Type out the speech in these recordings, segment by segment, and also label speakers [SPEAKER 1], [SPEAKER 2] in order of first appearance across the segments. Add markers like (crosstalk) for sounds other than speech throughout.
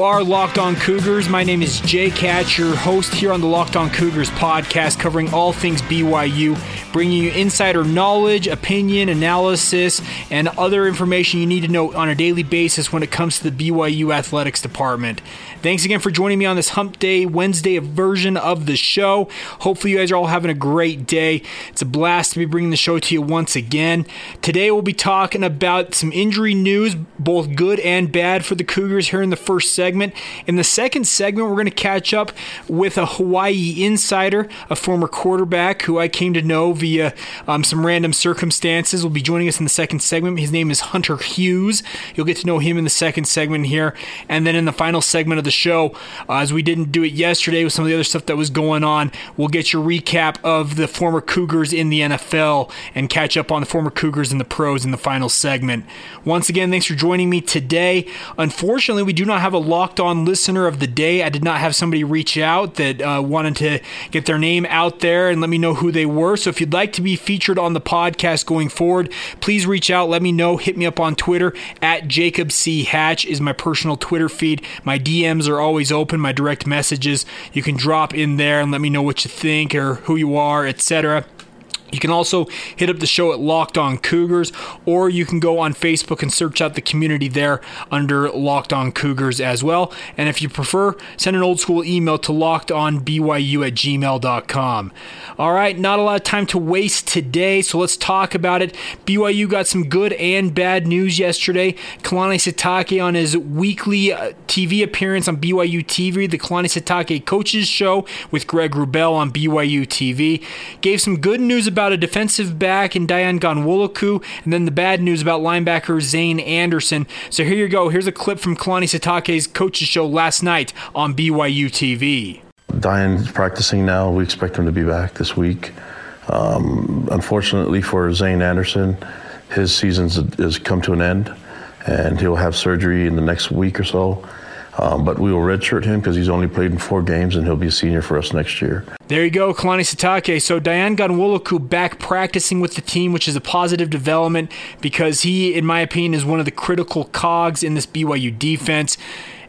[SPEAKER 1] You are Locked On Cougars. My name is Jake Hatch, your host here on the Locked On Cougars podcast, covering all things BYU, bringing you insider knowledge, opinion, analysis, and other information you need to know on a daily basis when it comes to the BYU athletics department. Thanks again for joining me on this Hump Day Wednesday version of the show. Hopefully, you guys are all having a great day. It's a blast to be bringing the show to you once again. Today, we'll be talking about some injury news, both good and bad for the Cougars here in the first segment. In the second segment, we're going to catch up with a Hawaii insider, a former quarterback who I came to know via um, some random circumstances. Will be joining us in the second segment. His name is Hunter Hughes. You'll get to know him in the second segment here. And then in the final segment of the show, uh, as we didn't do it yesterday with some of the other stuff that was going on, we'll get your recap of the former Cougars in the NFL and catch up on the former Cougars and the pros in the final segment. Once again, thanks for joining me today. Unfortunately, we do not have a locked on listener of the day. I did not have somebody reach out that uh, wanted to get their name out there and let me know who they were. So if you'd like to be featured on the podcast going forward, please reach out. Let me know. Hit me up on Twitter at Jacob C. Hatch is my personal Twitter feed. My DMs are always open. My direct messages you can drop in there and let me know what you think or who you are, etc. You can also hit up the show at Locked On Cougars, or you can go on Facebook and search out the community there under Locked On Cougars as well. And if you prefer, send an old school email to lockedonbyu at gmail.com. All right, not a lot of time to waste today, so let's talk about it. BYU got some good and bad news yesterday. Kalani Sitake on his weekly uh, TV appearance on BYU TV, the Kalani Sitake Coaches Show with Greg Wrubell on BYU TV, gave some good news about about a defensive back in Dayan Ghanwoloku, and then the bad news about linebacker Zayne Anderson. So here you go. Here's a clip from Kalani Sitake's coach's show last night on BYU TV.
[SPEAKER 2] Dayan's practicing now. We expect him to be back this week. Um, unfortunately for Zayne Anderson, his season has come to an end, and he'll have surgery in the next week or so. Um, but we will redshirt him because he's only played in four games and he'll be a senior for us next year.
[SPEAKER 1] There you go, Kalani Sitake. So Dayan Ghanwoloku back practicing with the team, which is a positive development because he, in my opinion, is one of the critical cogs in this BYU defense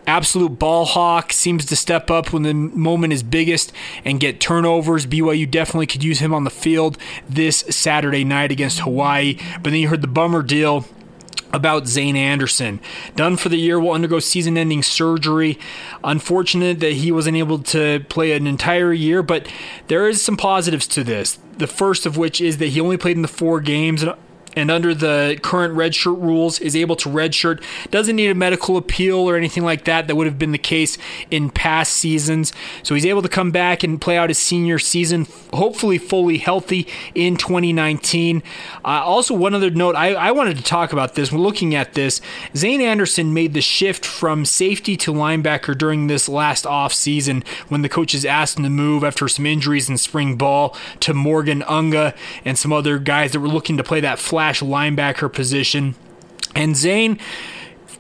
[SPEAKER 1] absolute ball hawk, seems to step up when the moment is biggest and get turnovers. BYU definitely could use him on the field this Saturday night against Hawaii. But then you heard the bummer deal about Zayne Anderson. Done for the year, will undergo season ending surgery. Unfortunate that he wasn't able to play an entire year, but there is some positives to this. The first of which is that he only played in the four games and under the current redshirt rules is able to redshirt doesn't need a medical appeal or anything like that that would have been the case in past seasons. So he's able to come back and play out his senior season hopefully fully healthy in 2019 uh, also one other note I, I wanted to talk about this when looking at this. Zayne anderson made the shift from safety to linebacker during this last off season when the coaches asked him to move after some injuries in spring ball to morgan unga and some other guys that were looking to play that flat flash linebacker position. And Zayne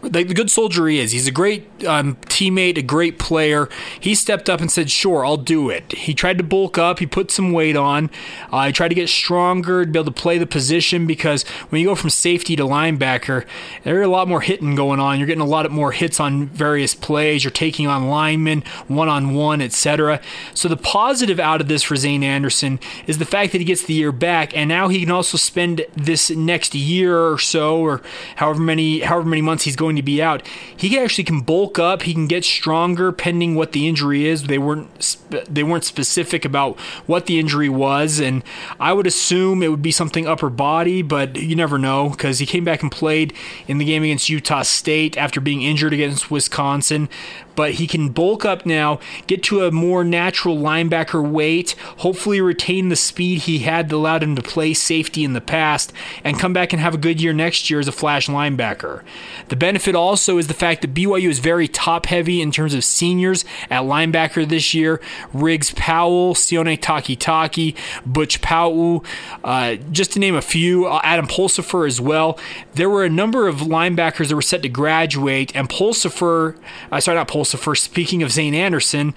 [SPEAKER 1] the, the good soldier he is. He's a great um, teammate, a great player. He stepped up and said, "Sure, I'll do it." He tried to bulk up. He put some weight on. Uh, he tried to get stronger to be able to play the position because when you go from safety to linebacker, there's a lot more hitting going on. You're getting a lot more hits on various plays. You're taking on linemen one on one, etc. So the positive out of this for Zayne Anderson is the fact that he gets the year back, and now he can also spend this next year or so, or however many however many months he's going going to be out, he actually can bulk up. He can get stronger, pending what the injury is. They weren't they weren't specific about what the injury was, and I would assume it would be something upper body, but you never know because he came back and played in the game against Utah State after being injured against Wisconsin. But he can bulk up now, get to a more natural linebacker weight, hopefully retain the speed he had that allowed him to play safety in the past, and come back and have a good year next year as a flash linebacker. The benefit also is the fact that BYU is very top heavy in terms of seniors at linebacker this year. Riggs Powell, Sione Takitaki, Butch Pau'u, uh, just to name a few, uh, Adam Pulsipher as well. There were a number of linebackers that were set to graduate, and Pulsipher, uh, sorry, not Pulsipher, speaking of Zayne Anderson,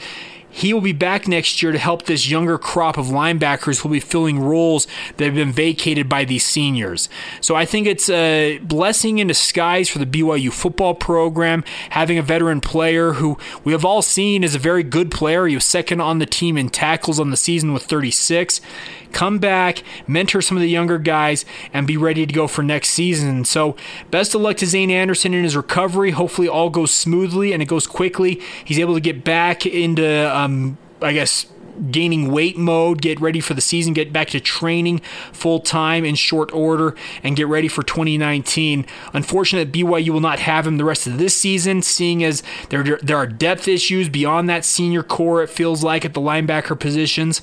[SPEAKER 1] he will be back next year to help this younger crop of linebackers who will be filling roles that have been vacated by these seniors. So I think it's a blessing in disguise for the BYU football program, having a veteran player who we have all seen is a very good player. He was second on the team in tackles on the season with 36 come back, mentor some of the younger guys, and be ready to go for next season. So, best of luck to Zayne Anderson in his recovery. Hopefully, all goes smoothly and it goes quickly. He's able to get back into, um, I guess, gaining weight mode, get ready for the season, get back to training full time in short order, and get ready for 2019. Unfortunately, BYU will not have him the rest of this season, seeing as there, there are depth issues beyond that senior core, it feels like, at the linebacker positions.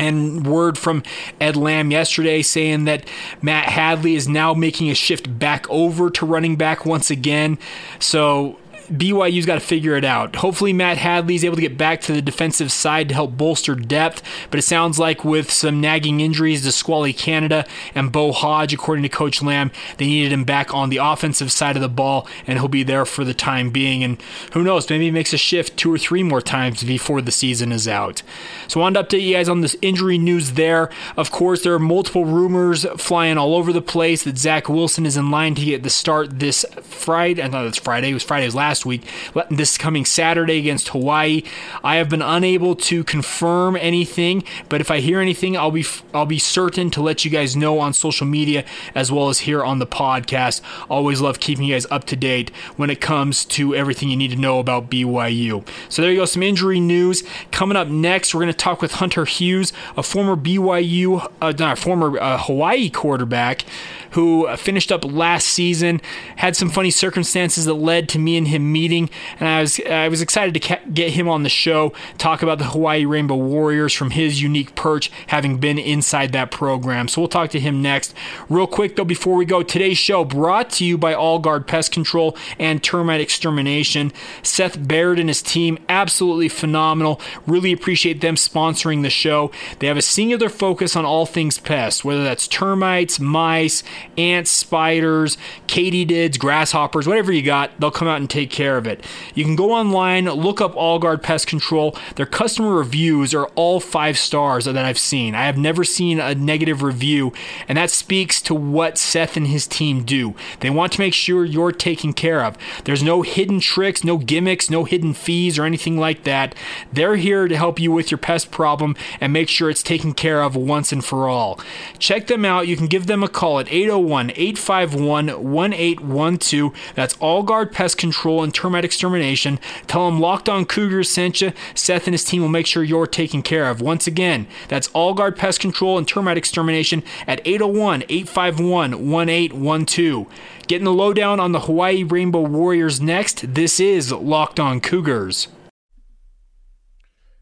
[SPEAKER 1] And word from Ed Lamb yesterday saying that Matt Hadley is now making a shift back over to running back once again. So BYU's got to figure it out. Hopefully, Matt Hadley is able to get back to the defensive side to help bolster depth, but it sounds like with some nagging injuries to Squally Canada and Bo Hodge, according to Coach Lamb, they needed him back on the offensive side of the ball, and he'll be there for the time being. And who knows, maybe he makes a shift two or three more times before the season is out. So I wanted to update you guys on this injury news there. Of course, there are multiple rumors flying all over the place that Zach Wilson is in line to get the start this Friday. I know it's Friday. It was Friday's last last week. This coming Saturday against Hawaii. I have been unable to confirm anything, but if I hear anything, I'll be I'll be certain to let you guys know on social media as well as here on the podcast. Always love keeping you guys up to date when it comes to everything you need to know about BYU. So there you go, some injury news coming up next. We're going to talk with Hunter Hughes, a former BYU, uh, not former uh, Hawaii quarterback who uh, finished up last season. Had some funny circumstances that led to me and him meeting, and I was I was excited to ca- get him on the show, talk about the Hawaii Rainbow Warriors from his unique perch, having been inside that program. So we'll talk to him next. Real quick though, before we go, today's show brought to you by All Guard Pest Control and Termite Extermination. Seth Baird and his team, absolutely phenomenal. Really appreciate them sponsoring the show. They have a singular focus on all things pest, whether that's termites, mice, ants, spiders, katydids, grasshoppers, whatever you got, they'll come out and take care of it. You can go online, look up All Guard Pest Control. Their customer reviews are all five stars that I've seen. I have never seen a negative review, and that speaks to what Seth and his team do. They want to make sure you're taken care of. There's no hidden tricks, no gimmicks, no hidden fees, or anything like that. They're here to help you with your pest problem and make sure it's taken care of once and for all. Check them out. You can give them a call at 8 801 851 1812. That's All Guard Pest Control and Termite Extermination. Tell them Locked On Cougars sent you. Seth and his team will make sure you're taken care of. Once again, that's All Guard Pest Control and Termite Extermination at 801 851 1812. Getting the lowdown on the Hawaii Rainbow Warriors next. This is Locked On Cougars.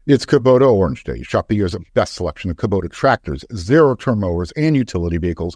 [SPEAKER 3] It's Kubota Orange Day. Shop the year's best selection of Kubota tractors, zero turn mowers, and utility vehicles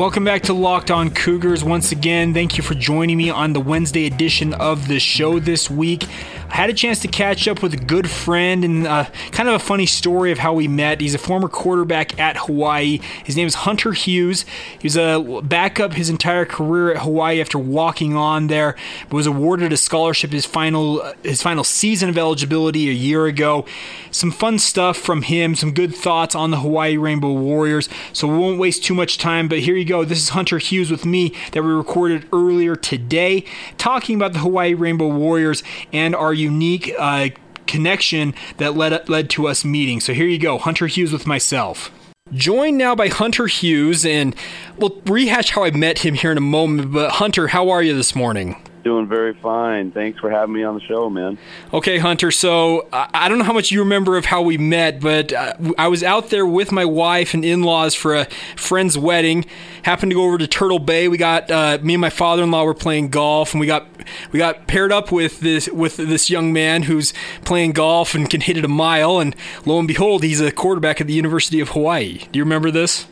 [SPEAKER 1] Welcome back to Locked On Cougars. Once again, thank you for joining me on the Wednesday edition of the show this week. I had a chance to catch up with a good friend and uh, kind of a funny story of how we met. He's a former quarterback at Hawaii. His name is Hunter Hughes. He was a backup his entire career at Hawaii after walking on there, was awarded a scholarship his final his final season of eligibility a year ago. Some fun stuff from him, some good thoughts on the Hawaii Rainbow Warriors. So we won't waste too much time, but here you go. This is Hunter Hughes with me that we recorded earlier today, talking about the Hawaii Rainbow Warriors and our unique uh, connection that led led to us meeting. So here you go, Hunter Hughes with myself. Joined now by Hunter Hughes, and we'll rehash how I met him here in a moment. But Hunter, how are you this morning?
[SPEAKER 4] Doing very fine. Thanks for having me on the show, man.
[SPEAKER 1] Okay, Hunter. So I don't know how much you remember of how we met, but uh, I was out there with my wife and in-laws for a friend's wedding. Happened to go over to Turtle Bay. We got uh, me and my father-in-law were playing golf, and we got we got paired up with this with this young man who's playing golf and can hit it a mile. And lo and behold, he's a quarterback at the University of Hawaii. Do you remember this?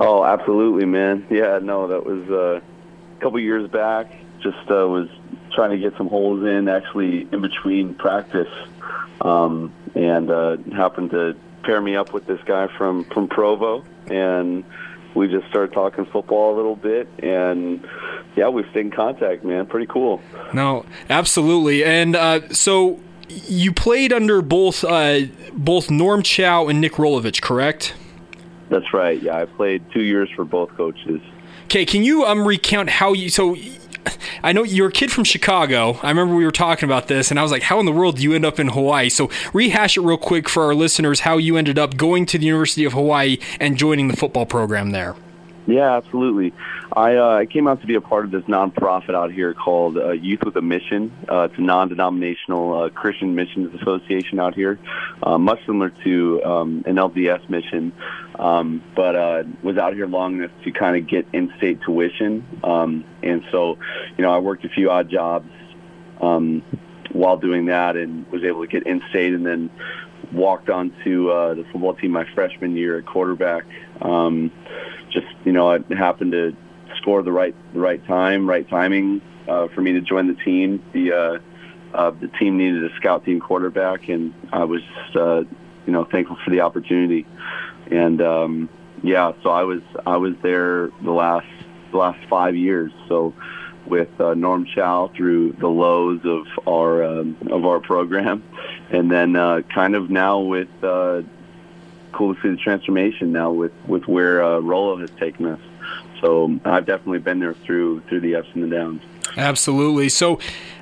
[SPEAKER 4] Oh, absolutely, man. Yeah, no, that was uh, a couple years back just uh, was trying to get some holes in actually in between practice, um, and uh, happened to pair me up with this guy from from Provo, and we just started talking football a little bit, and yeah, we stayed in contact, man. Pretty cool.
[SPEAKER 1] No, absolutely, and uh, so you played under both uh, both Norm Chow and Nick Rolovich, correct?
[SPEAKER 4] That's right. Yeah, I played two years for both coaches.
[SPEAKER 1] Okay, can you um recount how you so I know you're a kid from Chicago. I remember we were talking about this, and I was like, how in the world do you end up in Hawaii? So rehash it real quick for our listeners how you ended up going to the University of Hawaii and joining the football program there.
[SPEAKER 4] Yeah, absolutely. I, uh, I came out to be a part of this nonprofit out here called uh, Youth with a Mission. Uh, it's a non-denominational uh, Christian missions association out here, uh, much similar to um, an LDS mission, um, but uh, was out here long enough to kind of get in-state tuition. Um, and so, you know, I worked a few odd jobs um, while doing that, and was able to get in-state, and then walked onto uh, the football team my freshman year at quarterback. Um, just you know, I happened to score the right the right time, right timing uh, for me to join the team. The uh, uh, the team needed a scout team quarterback, and I was uh, you know thankful for the opportunity. And um, yeah, so I was I was there the last the last five years. So with uh, Norm Chow through the lows of our um, of our program, and then uh, kind of now with uh, cool to see the transformation now with with where uh, Rolo has taken us. So I've definitely been there through through the ups and the downs.
[SPEAKER 1] Absolutely. So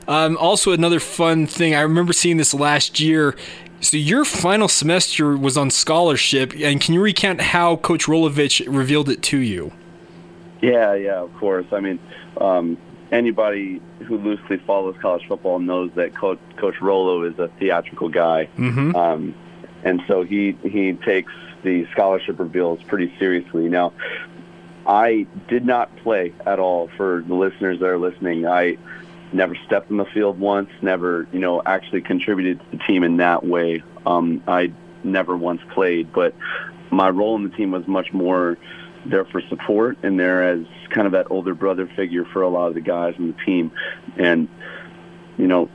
[SPEAKER 1] um, also another fun thing I remember seeing this last year. So your final semester was on scholarship, and can you recount how Coach Rolovich revealed it to you?
[SPEAKER 4] Yeah, yeah, of course. I mean, um, anybody who loosely follows college football knows that Coach, Coach Rolo is a theatrical guy.
[SPEAKER 1] Mm-hmm.
[SPEAKER 4] Um, and so he he takes the scholarship reveals pretty seriously. Now, I did not play at all for the listeners that are listening. I never stepped in the field once, never you know actually contributed to the team in that way. Um, I never once played, but my role in the team was much more there for support and there as kind of that older brother figure for a lot of the guys in the team. And you know,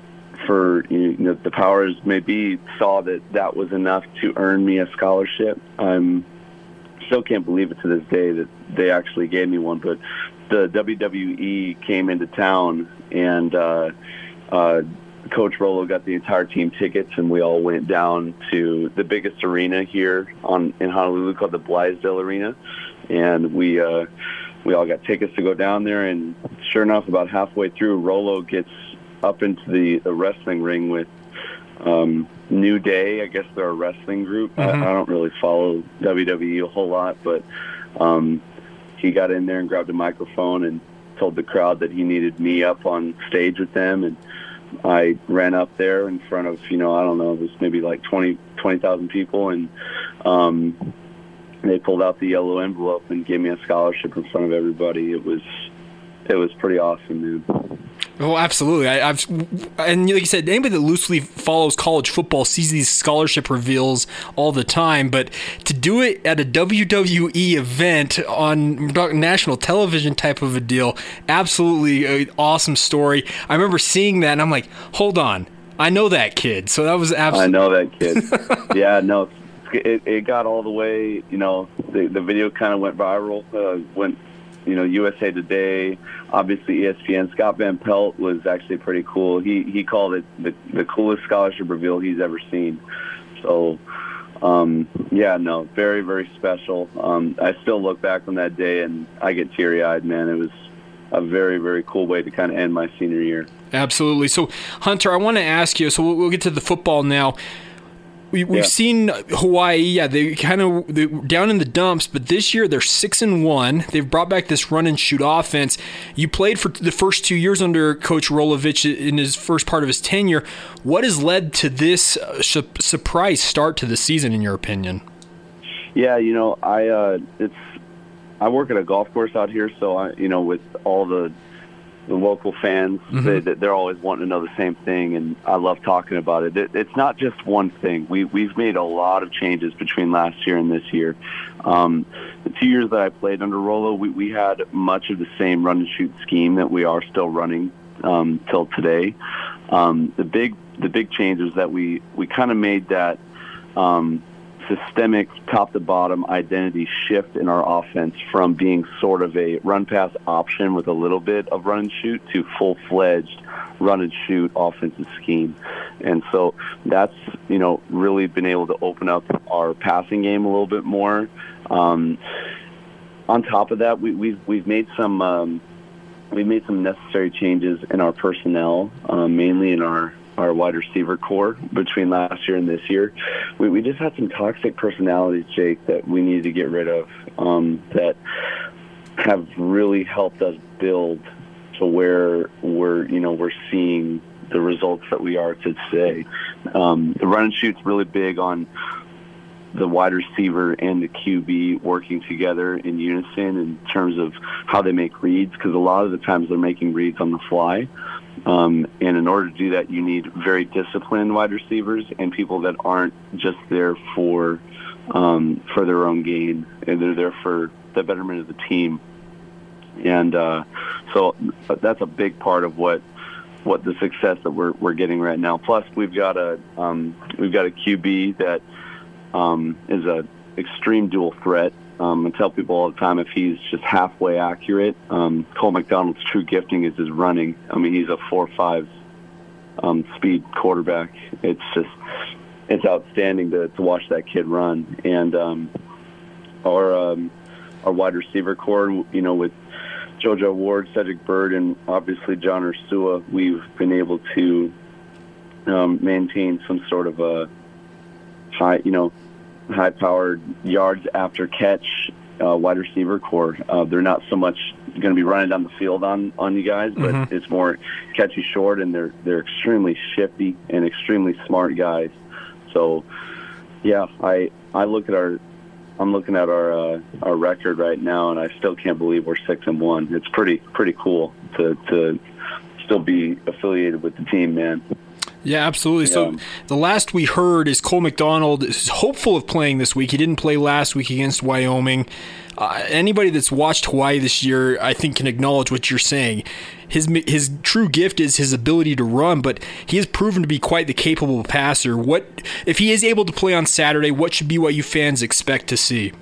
[SPEAKER 4] for you know, the powers may be saw that that was enough to earn me a scholarship. I'm still can't believe it to this day that they actually gave me one. But the WWE came into town and uh, uh, Coach Rolo got the entire team tickets, and we all went down to the biggest arena here on in Honolulu called the Blaisdell Arena, and we. Uh, we all got tickets to go down there, and sure enough, about halfway through, Rolo gets up into the, the wrestling ring with um, New Day. I guess they're a wrestling group.
[SPEAKER 1] Mm-hmm.
[SPEAKER 4] I, I don't really follow WWE a whole lot, but um, he got in there and grabbed a microphone and told the crowd that he needed me up on stage with them. And I ran up there in front of, you know, I don't know, it was maybe like 20 20,000 people. And um, they pulled out the yellow envelope and gave me a scholarship in front of everybody. It was, it was pretty awesome, man.
[SPEAKER 1] Oh, absolutely. I, have and like you said, anybody that loosely follows college football sees these scholarship reveals all the time. But to do it at a WWE event on national television type of a deal, absolutely an awesome story. I remember seeing that, and I'm like, hold on. I know that kid, so that was absolutely.
[SPEAKER 4] I know that kid. (laughs) yeah, no, it, it got all the way. You know, the the video kind of went viral. Uh, went, you know, USA Today, obviously ESPN. Scott Van Pelt was actually pretty cool. He he called it the the coolest scholarship reveal he's ever seen. So. Um, yeah, no, very, very special. Um, I still look back on that day and I get teary eyed, man. It was a very, very cool way to kind of end my senior year.
[SPEAKER 1] Absolutely. So, Hunter, I want to ask you. So, we'll, we'll get to the football now. We, have yeah. seen Hawaii. Yeah, they kind of down in the dumps, but this year they're six and one. They've brought back this run and shoot offense. You played for the first two years under Coach Rolovich in his first part of his tenure. What has led to this uh, surprise start to the season, in your opinion?
[SPEAKER 4] Yeah, you know, I uh, it's I work at a golf course out here, so I you know with all the the local fans. Mm-hmm. They, they're always wanting to know the same thing, and I love talking about it. it. It's not just one thing. We we've made a lot of changes between last year and this year. Um, the two years that I played under Rolo, we, we had much of the same run and shoot scheme that we are still running um, till today. Um, the big the big change is that we we kind of made that. Um, systemic top to bottom identity shift in our offense from being sort of a run pass option with a little bit of run and shoot to full fledged run and shoot offensive scheme. And so that's, you know, really been able to open up our passing game a little bit more. Um, on top of that, we, we've, we've made some, um, we made some necessary changes in our personnel, um, mainly in our our wide receiver core between last year and this year. We, we just had some toxic personalities, Jake, that we needed to get rid of um, that have really helped us build to where we're, you know, we're seeing the results that we are today. Um, the run and shoot's really big on the wide receiver and the QB working together in unison in terms of how they make reads because a lot of the times they're making reads on the fly. Um, and in order to do that, you need very disciplined wide receivers and people that aren't just there for um, for their own gain, and they're there for the betterment of the team. And uh, so that's a big part of what what the success that we're we're getting right now. Plus, we've got a um, we've got a QB that um, is a extreme dual threat um, I tell people all the time if he's just halfway accurate, um, Cole McDonald's true gifting is his running. I mean, he's a four-five um, speed quarterback. It's just it's outstanding to, to watch that kid run. And um, our um, our wide receiver core, you know, with JoJo Ward, Cedric Byrd, and obviously John Ursua, we've been able to um, maintain some sort of a high, you know, high-powered yards after catch uh, wide receiver core. Uh, they're not so much going to be running down the field on on you guys, but mm-hmm. it's more catchy short, and they're they're extremely shifty and extremely smart guys. So, yeah, I I look at our I'm looking at our uh, our record right now, and I still can't believe we're six and one. It's pretty pretty cool to to still be affiliated with the team, man.
[SPEAKER 1] Yeah, absolutely. Yeah. So the last we heard is Cole McDonald is hopeful of playing this week. He didn't play last week against Wyoming. Uh, anybody that's watched Hawaii this year, I think, can acknowledge what you're saying. His his true gift is his ability to run, but he has proven to be quite the capable passer. What if he is able to play on Saturday? What should BYU fans expect to see?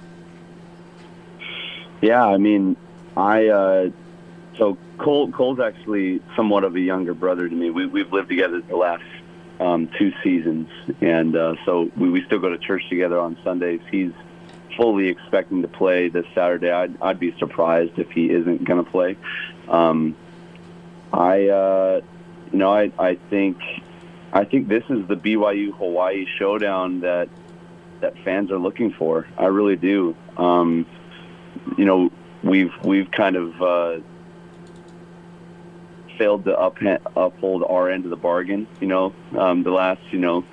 [SPEAKER 4] Yeah, I mean, I uh, so Cole Cole's actually somewhat of a younger brother to me. We, we've lived together the last um, two seasons, and uh, so we, we still go to church together on Sundays. He's fully expecting to play this Saturday. I'd, I'd be surprised if he isn't going to play. Um, I, uh, you know, I, I think, I think this is the BYU Hawaii showdown that that fans are looking for. I really do. Um, you know, we've we've kind of uh, failed to up, uphold our end of the bargain. You know, um, the last you know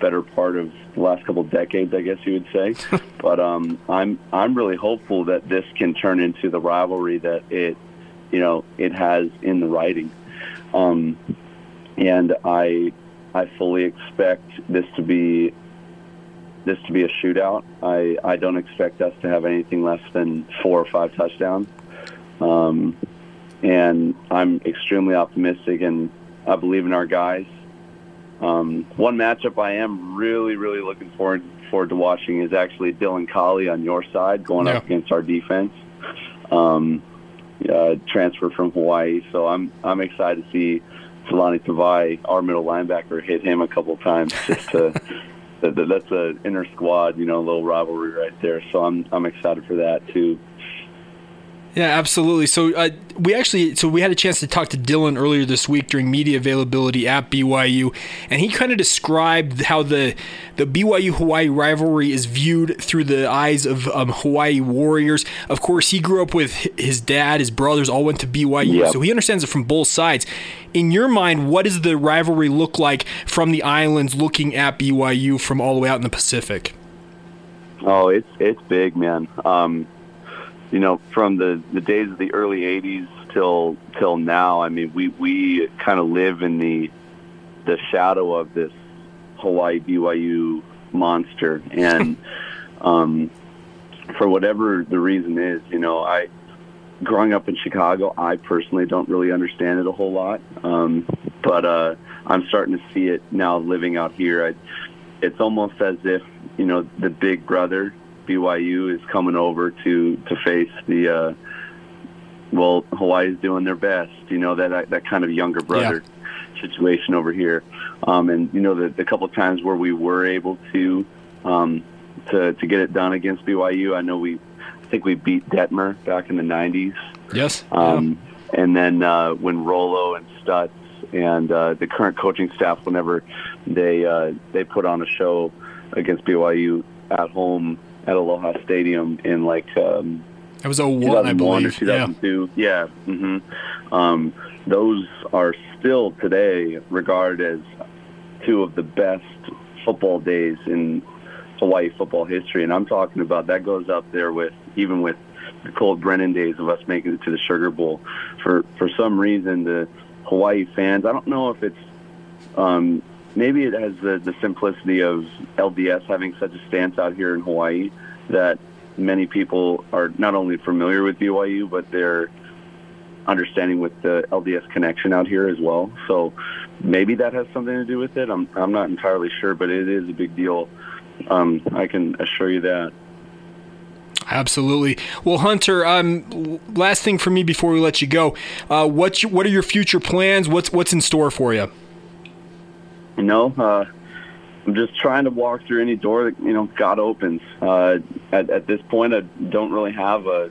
[SPEAKER 4] better part of the last couple of decades, I guess you would say. (laughs) but um, I'm I'm really hopeful that this can turn into the rivalry that it you know it has in the writing, um, and I I fully expect this to be this to be a shootout. I I don't expect us to have anything less than four or five touchdowns. Um, and I'm extremely optimistic, and I believe in our guys. Um, one matchup I am really, really looking forward forward to watching is actually Dylan Collie on your side going
[SPEAKER 1] Yeah.
[SPEAKER 4] up against our defense. Um, uh, transfer from Hawaii, so I'm I'm excited to see Jahlani Tavai, our middle linebacker, hit him a couple times just to. (laughs) that, that- that's a inner squad, you know, a little rivalry right there. So I'm I'm excited for that too.
[SPEAKER 1] Yeah, absolutely. So uh, we actually, so we had a chance to talk to Dylan earlier this week during media availability at BYU, and he kind of described how the the BYU Hawaii rivalry is viewed through the eyes of um, Hawaii Warriors. Of course, he grew up with his dad, his brothers all went to BYU,
[SPEAKER 4] Yep.
[SPEAKER 1] so he understands it from both sides. In your mind, what does the rivalry look like from the islands, looking at BYU from all the way out in the Pacific?
[SPEAKER 4] Oh, it's it's big, man. Um, you know, from the, the days of the early '80s till till now, I mean, we we kind of live in the the shadow of this Hawaii BYU monster, and (laughs) um, for whatever the reason is, you know, I growing up in Chicago, I personally don't really understand it a whole lot, um, but uh, I'm starting to see it now living out here. I, it's almost as if you know the big brother BYU is coming over to to face the uh, well Hawaii's doing their best. You know that that kind of younger brother situation over here, um, and you know the, the couple of times where we were able to um, to to get it done against BYU. I know we I think we beat Detmer back in the '90s.
[SPEAKER 1] Yes.
[SPEAKER 4] Um, and then uh, when Rolo and Stutz and uh, the current coaching staff, whenever they uh, they put on a show against BYU at home at Aloha Stadium in like um,
[SPEAKER 1] That was 01, I
[SPEAKER 4] 2001 or
[SPEAKER 1] believe. Yeah.
[SPEAKER 4] 2002. Yeah. hmm Um, those are still today regarded as two of the best football days in Hawaii football history. And I'm talking about that goes up there with even with the Colt Brennan days of us making it to the Sugar Bowl. For for some reason, the Hawaii fans, I don't know if it's um, maybe it has the, the simplicity of LDS having such a stance out here in Hawaii that many people are not only familiar with BYU, but they're understanding with the LDS connection out here as well. So maybe that has something to do with it. I'm I'm not entirely sure, but it is a big deal. Um, I can assure you that.
[SPEAKER 1] Absolutely. Well, Hunter, um, last thing for me before we let you go, uh, what's your, what are your future plans? What's what's in store for you?
[SPEAKER 4] You know, uh, I'm just trying to walk through any door that you know God opens. Uh, at, at this point, I don't really have a,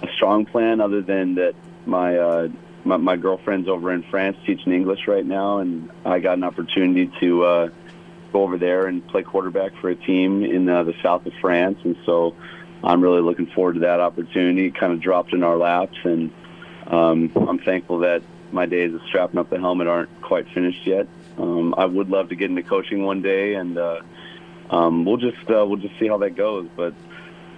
[SPEAKER 4] a strong plan other than that my, uh, my my girlfriend's over in France teaching English right now, and I got an opportunity to uh, go over there and play quarterback for a team in uh, the south of France, and so I'm really looking forward to that opportunity. It kind of dropped in our laps, and um, I'm thankful that my days of strapping up the helmet aren't quite finished yet. Um, I would love to get into coaching one day, and uh, um, we'll just uh, we'll just see how that goes. But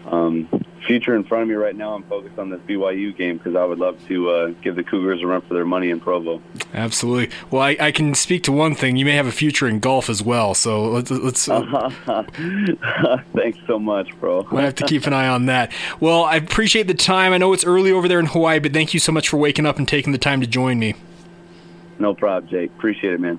[SPEAKER 4] um, future in front of me right now, I'm focused on this BYU game because I would love to uh, give the Cougars a run for their money in Provo.
[SPEAKER 1] Absolutely. Well, I, I can speak to one thing. You may have a future in golf as well. So let's, let's uh, (laughs)
[SPEAKER 4] Thanks so much, bro. (laughs)
[SPEAKER 1] we'll have to keep an eye on that. Well, I appreciate the time. I know it's early over there in Hawaii, but thank you so much for waking up and taking the time to join me.
[SPEAKER 4] No problem, Jake. Appreciate it, man.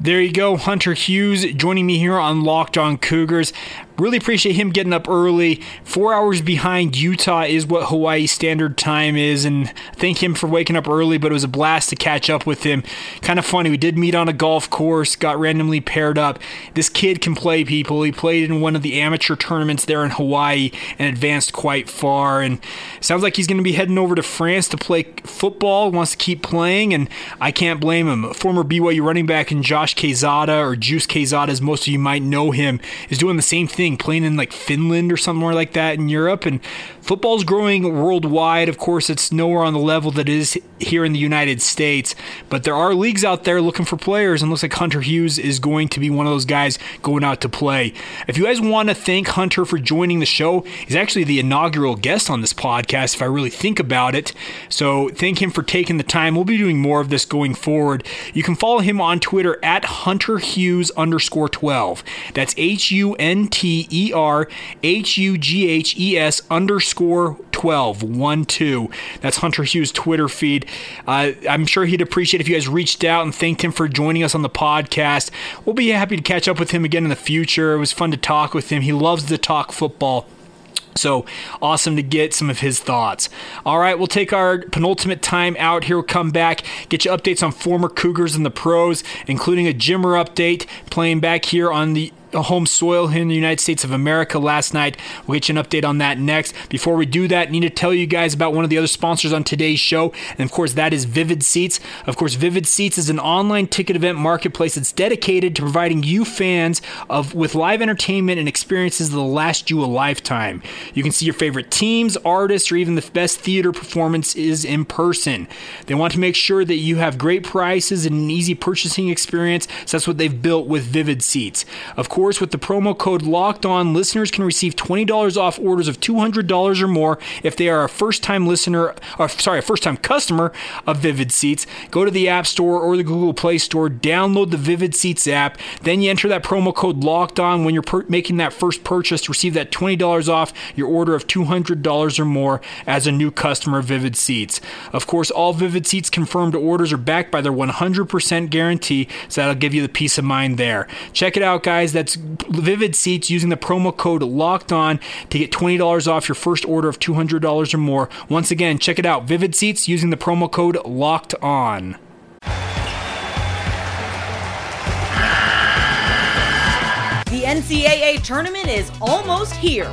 [SPEAKER 1] There you go, Hunter Hughes joining me here on Locked On Cougars. Really appreciate him getting up early. Four hours behind Utah is what Hawaii Standard Time is, and thank him for waking up early. But it was a blast to catch up with him. Kind of funny. We did meet on a golf course, got randomly paired up. This kid can play people. He played in one of the amateur tournaments there in Hawaii and advanced quite far. And sounds like he's going to be heading over to France to play football. Wants to keep playing, and I can't blame him. Former BYU running back and Josh Quezada or Juice Quezada, as most of you might know him, is doing the same thing, playing in like Finland or somewhere like that in Europe. And football's growing worldwide. Of course, it's nowhere on the level that it is here in the United States, but there are leagues out there looking for players, and looks like Hunter Hughes is going to be one of those guys going out to play. If you guys want to thank Hunter for joining the show, he's actually the inaugural guest on this podcast, if I really think about it. So thank him for taking the time. We'll be doing more of this going forward. You can follow him on Twitter at Hunter Hughes underscore 12. That's H U N T E R H U G H E S underscore 12, 1 2. That's Hunter Hughes' Twitter feed. Uh, I'm sure he'd appreciate if you guys reached out and thanked him for joining us on the podcast. We'll be happy to catch up with him again in the future. It was fun to talk with him. He loves to talk football. So awesome to get some of his thoughts. All right, we'll take our penultimate time out here. We'll come back, get you updates on former Cougars and the pros, including a Jimmer update playing back here on the home soil here in the United States of America last night. We'll get you an update on that next. Before we do that, I need to tell you guys about one of the other sponsors on today's show, and of course, that is Vivid Seats. Of course, Vivid Seats is an online ticket event marketplace that's dedicated to providing you fans of with live entertainment and experiences that'll last you a lifetime. You can see your favorite teams, artists, or even the best theater performances in person. They want to make sure that you have great prices and an easy purchasing experience, so that's what they've built with Vivid Seats. Of course, with the promo code Locked On, listeners can receive $20 off orders of $200 or more if they are a first-time listener, or sorry, a first-time customer of Vivid Seats. Go to the App Store or the Google Play Store, download the Vivid Seats app, then you enter that promo code Locked On when you're per- making that first purchase to receive that $20 off your order of $200 or more as a new customer of Vivid Seats. Of course, all Vivid Seats confirmed orders are backed by their 100% guarantee, so that'll give you the peace of mind there. Check it out, guys. That's Vivid Seats using the promo code Locked On to get $20 off your first order of $200 or more. Once again, check it out. Vivid Seats using the promo code Locked On.
[SPEAKER 5] The NCAA tournament is almost here,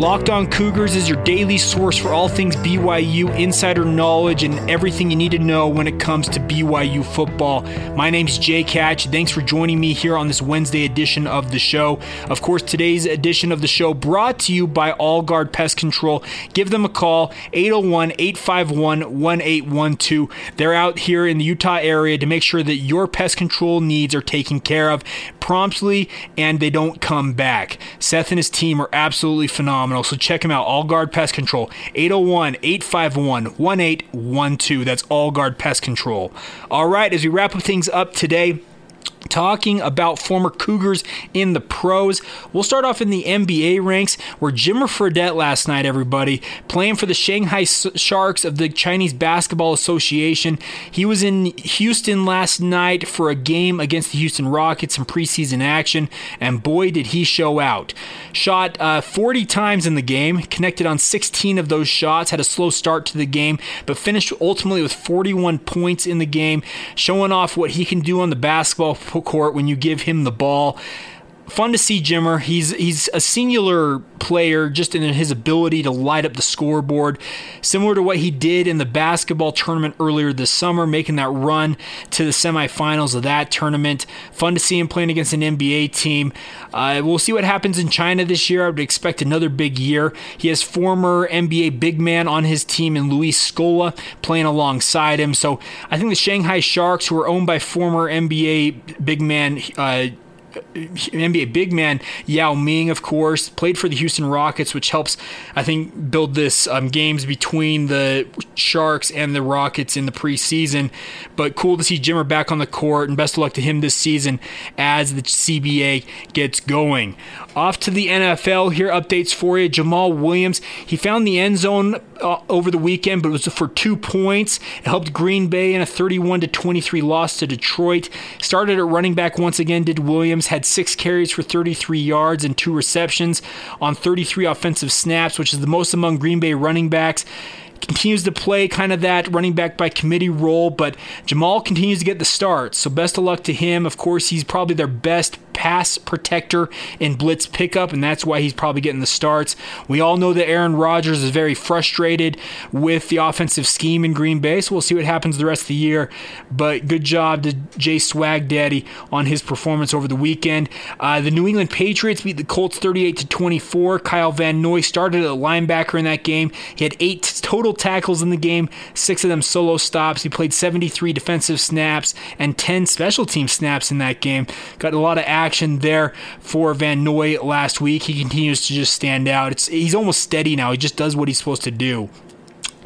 [SPEAKER 1] Locked On Cougars is your daily source for all things BYU, insider knowledge, and everything you need to know when it comes to BYU football. My name's Jake Hatch. Thanks for joining me here on this Wednesday edition of the show. Of course, today's edition of the show brought to you by All Guard Pest Control. Give them a call, 801 851 1812. They're out here in the Utah area to make sure that your pest control needs are taken care of promptly and they don't come back. Seth and his team are absolutely phenomenal phenomenal. So check him out. All Guard Pest Control. 801 851 1812. That's All Guard Pest Control. All right, as we wrap up things up today, talking about former Cougars in the pros. We'll start off in the NBA ranks where Jimmer Fredette last night, everybody, playing for the Shanghai Sharks of the Chinese Basketball Association. He was in Houston last night for a game against the Houston Rockets in preseason action, and boy, did he show out. Shot uh, 40 times in the game, connected on 16 of those shots, had a slow start to the game, but finished ultimately with 41 points in the game, showing off what he can do on the basketball court when you give him the ball fun to see Jimmer. He's he's a singular player just in his ability to light up the scoreboard, similar to what he did in the basketball tournament earlier this summer, making that run to the semifinals of that tournament. Fun to see him playing against an NBA team. Uh, we'll see what happens in China this year. I would expect another big year. He has former NBA big man on his team in Luis Scola playing alongside him. So I think the Shanghai Sharks, who are owned by former NBA big man. Uh, NBA big man Yao Ming, of course, played for the Houston Rockets, which helps, I think, build this um, games between the Sharks and the Rockets in the preseason. But cool to see Jimmer back on the court, and best of luck to him this season as the CBA gets going. Off to the NFL here, updates for you. Jamaal Williams, he found the end zone uh, over the weekend, but it was for two points. It helped Green Bay in a 31 to 23 loss to Detroit. Started at running back once again, did Williams, had six carries for 33 yards and two receptions on 33 offensive snaps, which is the most among Green Bay running backs continues to play kind of that running back by committee role, but Jamaal continues to get the start. So best of luck to him. Of course, he's probably their best pass protector and blitz pickup, and that's why he's probably getting the starts. We all know that Aaron Rodgers is very frustrated with the offensive scheme in Green Bay, so we'll see what happens the rest of the year. But good job to Jay Swag Daddy on his performance over the weekend. Uh, the New England Patriots beat the Colts 38 to 24. Kyle Van Noy started at linebacker in that game. He had eight total tackles in the game, six of them solo stops. He played 73 defensive snaps and 10 special team snaps in that game. Got a lot of action there for Van Noy last week. He continues to just stand out. It's, he's almost steady now. He just does what he's supposed to do.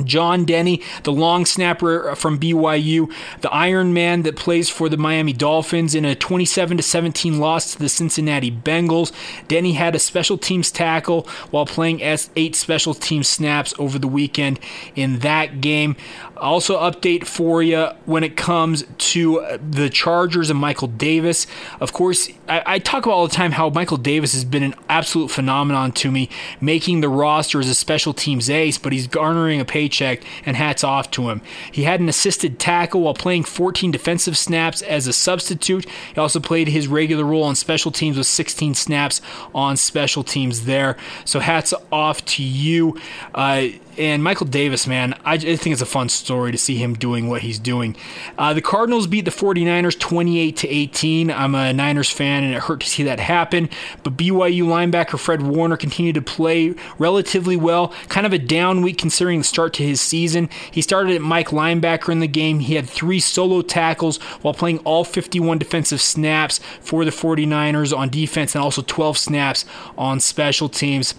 [SPEAKER 1] John Denney, the long snapper from BYU, the Iron Man that plays for the Miami Dolphins in a 27 17 loss to the Cincinnati Bengals. Denney had a special teams tackle while playing as eight special team snaps over the weekend in that game. Also, update for you when it comes to the Chargers and Michael Davis. Of course, I, I, talk about all the time how Michael Davis has been an absolute phenomenon to me, making the roster as a special teams ace, but he's garnering a paycheck, and hats off to him. He had an assisted tackle while playing 14 defensive snaps as a substitute. He also played his regular role on special teams with 16 snaps on special teams there. So, hats off to you. Uh, and Michael Davis, man, I, think it's a fun story to see him doing what he's doing. Uh, the Cardinals beat the 49ers 28 to 18. I'm a Niners fan, and it hurt to see that happen. But BYU linebacker Fred Warner continued to play relatively well. Kind of a down week considering the start to his season. He started at Mike linebacker in the game. He had three solo tackles while playing all 51 defensive snaps for the 49ers on defense and also 12 snaps on special teams.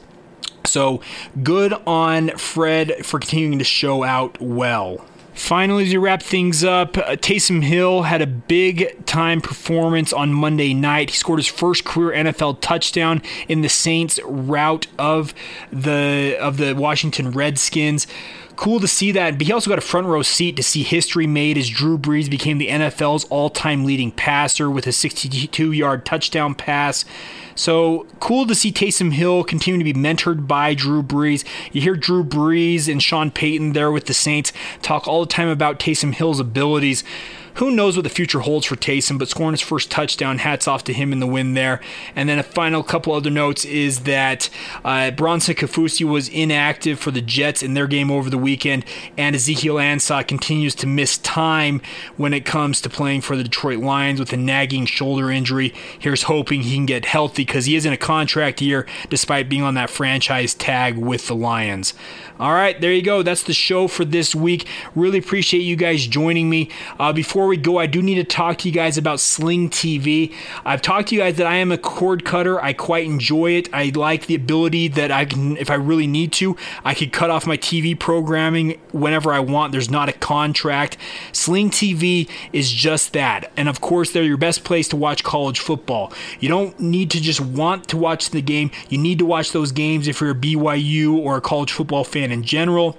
[SPEAKER 1] So good on Fred for continuing to show out well. Finally, as we wrap things up, uh, Taysom Hill had a big time performance on Monday night. He scored his first career NFL touchdown in the Saints' rout of the of the Washington Redskins cool to see that. But he also got a front row seat to see history made as Drew Brees became the NFL's all time leading passer with a 62 yard touchdown pass. So cool to see Taysom Hill continue to be mentored by Drew Brees. You hear Drew Brees and Sean Payton there with the Saints talk all the time about Taysom Hill's abilities who knows what the future holds for Taysom, but scoring his first touchdown, hats off to him in the win there. And then a final couple other notes is that uh, Bronson Kaufusi was inactive for the Jets in their game over the weekend, and Ezekiel Ansah continues to miss time when it comes to playing for the Detroit Lions with a nagging shoulder injury. Here's hoping he can get healthy because he is in a contract year despite being on that franchise tag with the Lions. All right, there you go. That's the show for this week. Really appreciate you guys joining me. Uh, before we go, I do need to talk to you guys about Sling TV. I've talked to you guys that I am a cord cutter. I quite enjoy it. I like the ability that I can, if I really need to, I could cut off my TV programming whenever I want. There's not a contract. Sling TV is just that. And of course, they're your best place to watch college football. You don't need to just want to watch the game, you need to watch those games if you're a BYU or a college football fan fan in general.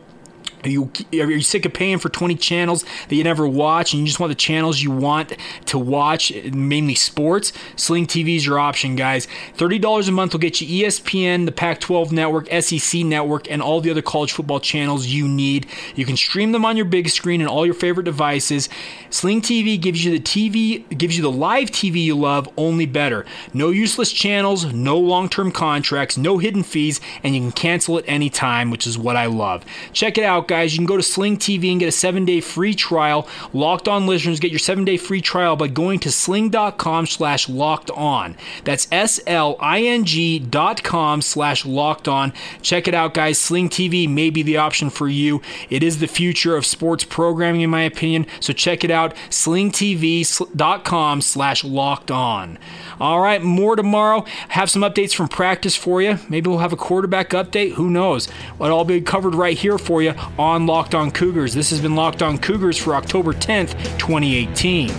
[SPEAKER 1] Are you, are you sick of paying for 20 channels that you never watch and you just want the channels you want to watch, mainly sports? Sling TV is your option, guys. $30 a month will get you ESPN, the Pac 12 network, SEC network, and all the other college football channels you need. You can stream them on your big screen and all your favorite devices. Sling TV gives you the TV, gives you the live TV you love, only better. No useless channels, no long term contracts, no hidden fees, and you can cancel at any time, which is what I love. Check it out, guys. You can go to Sling TV and get a seven day free trial. Locked on listeners get your seven day free trial by going to sling.com slash locked on. That's S L I N G dot com slash locked on. Check it out, guys. Sling TV may be the option for you. It is the future of sports programming, in my opinion. So check it out. slingtv.com slash locked on. All right, more tomorrow. Have some updates from practice for you. Maybe we'll have a quarterback update. Who knows? It'll all be covered right here for you on Locked On Cougars. This has been Locked On Cougars for October 10th, 2018.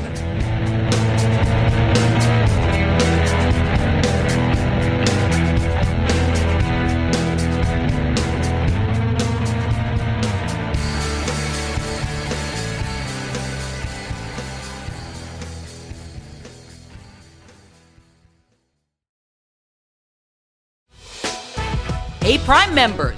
[SPEAKER 5] Hey, Prime members,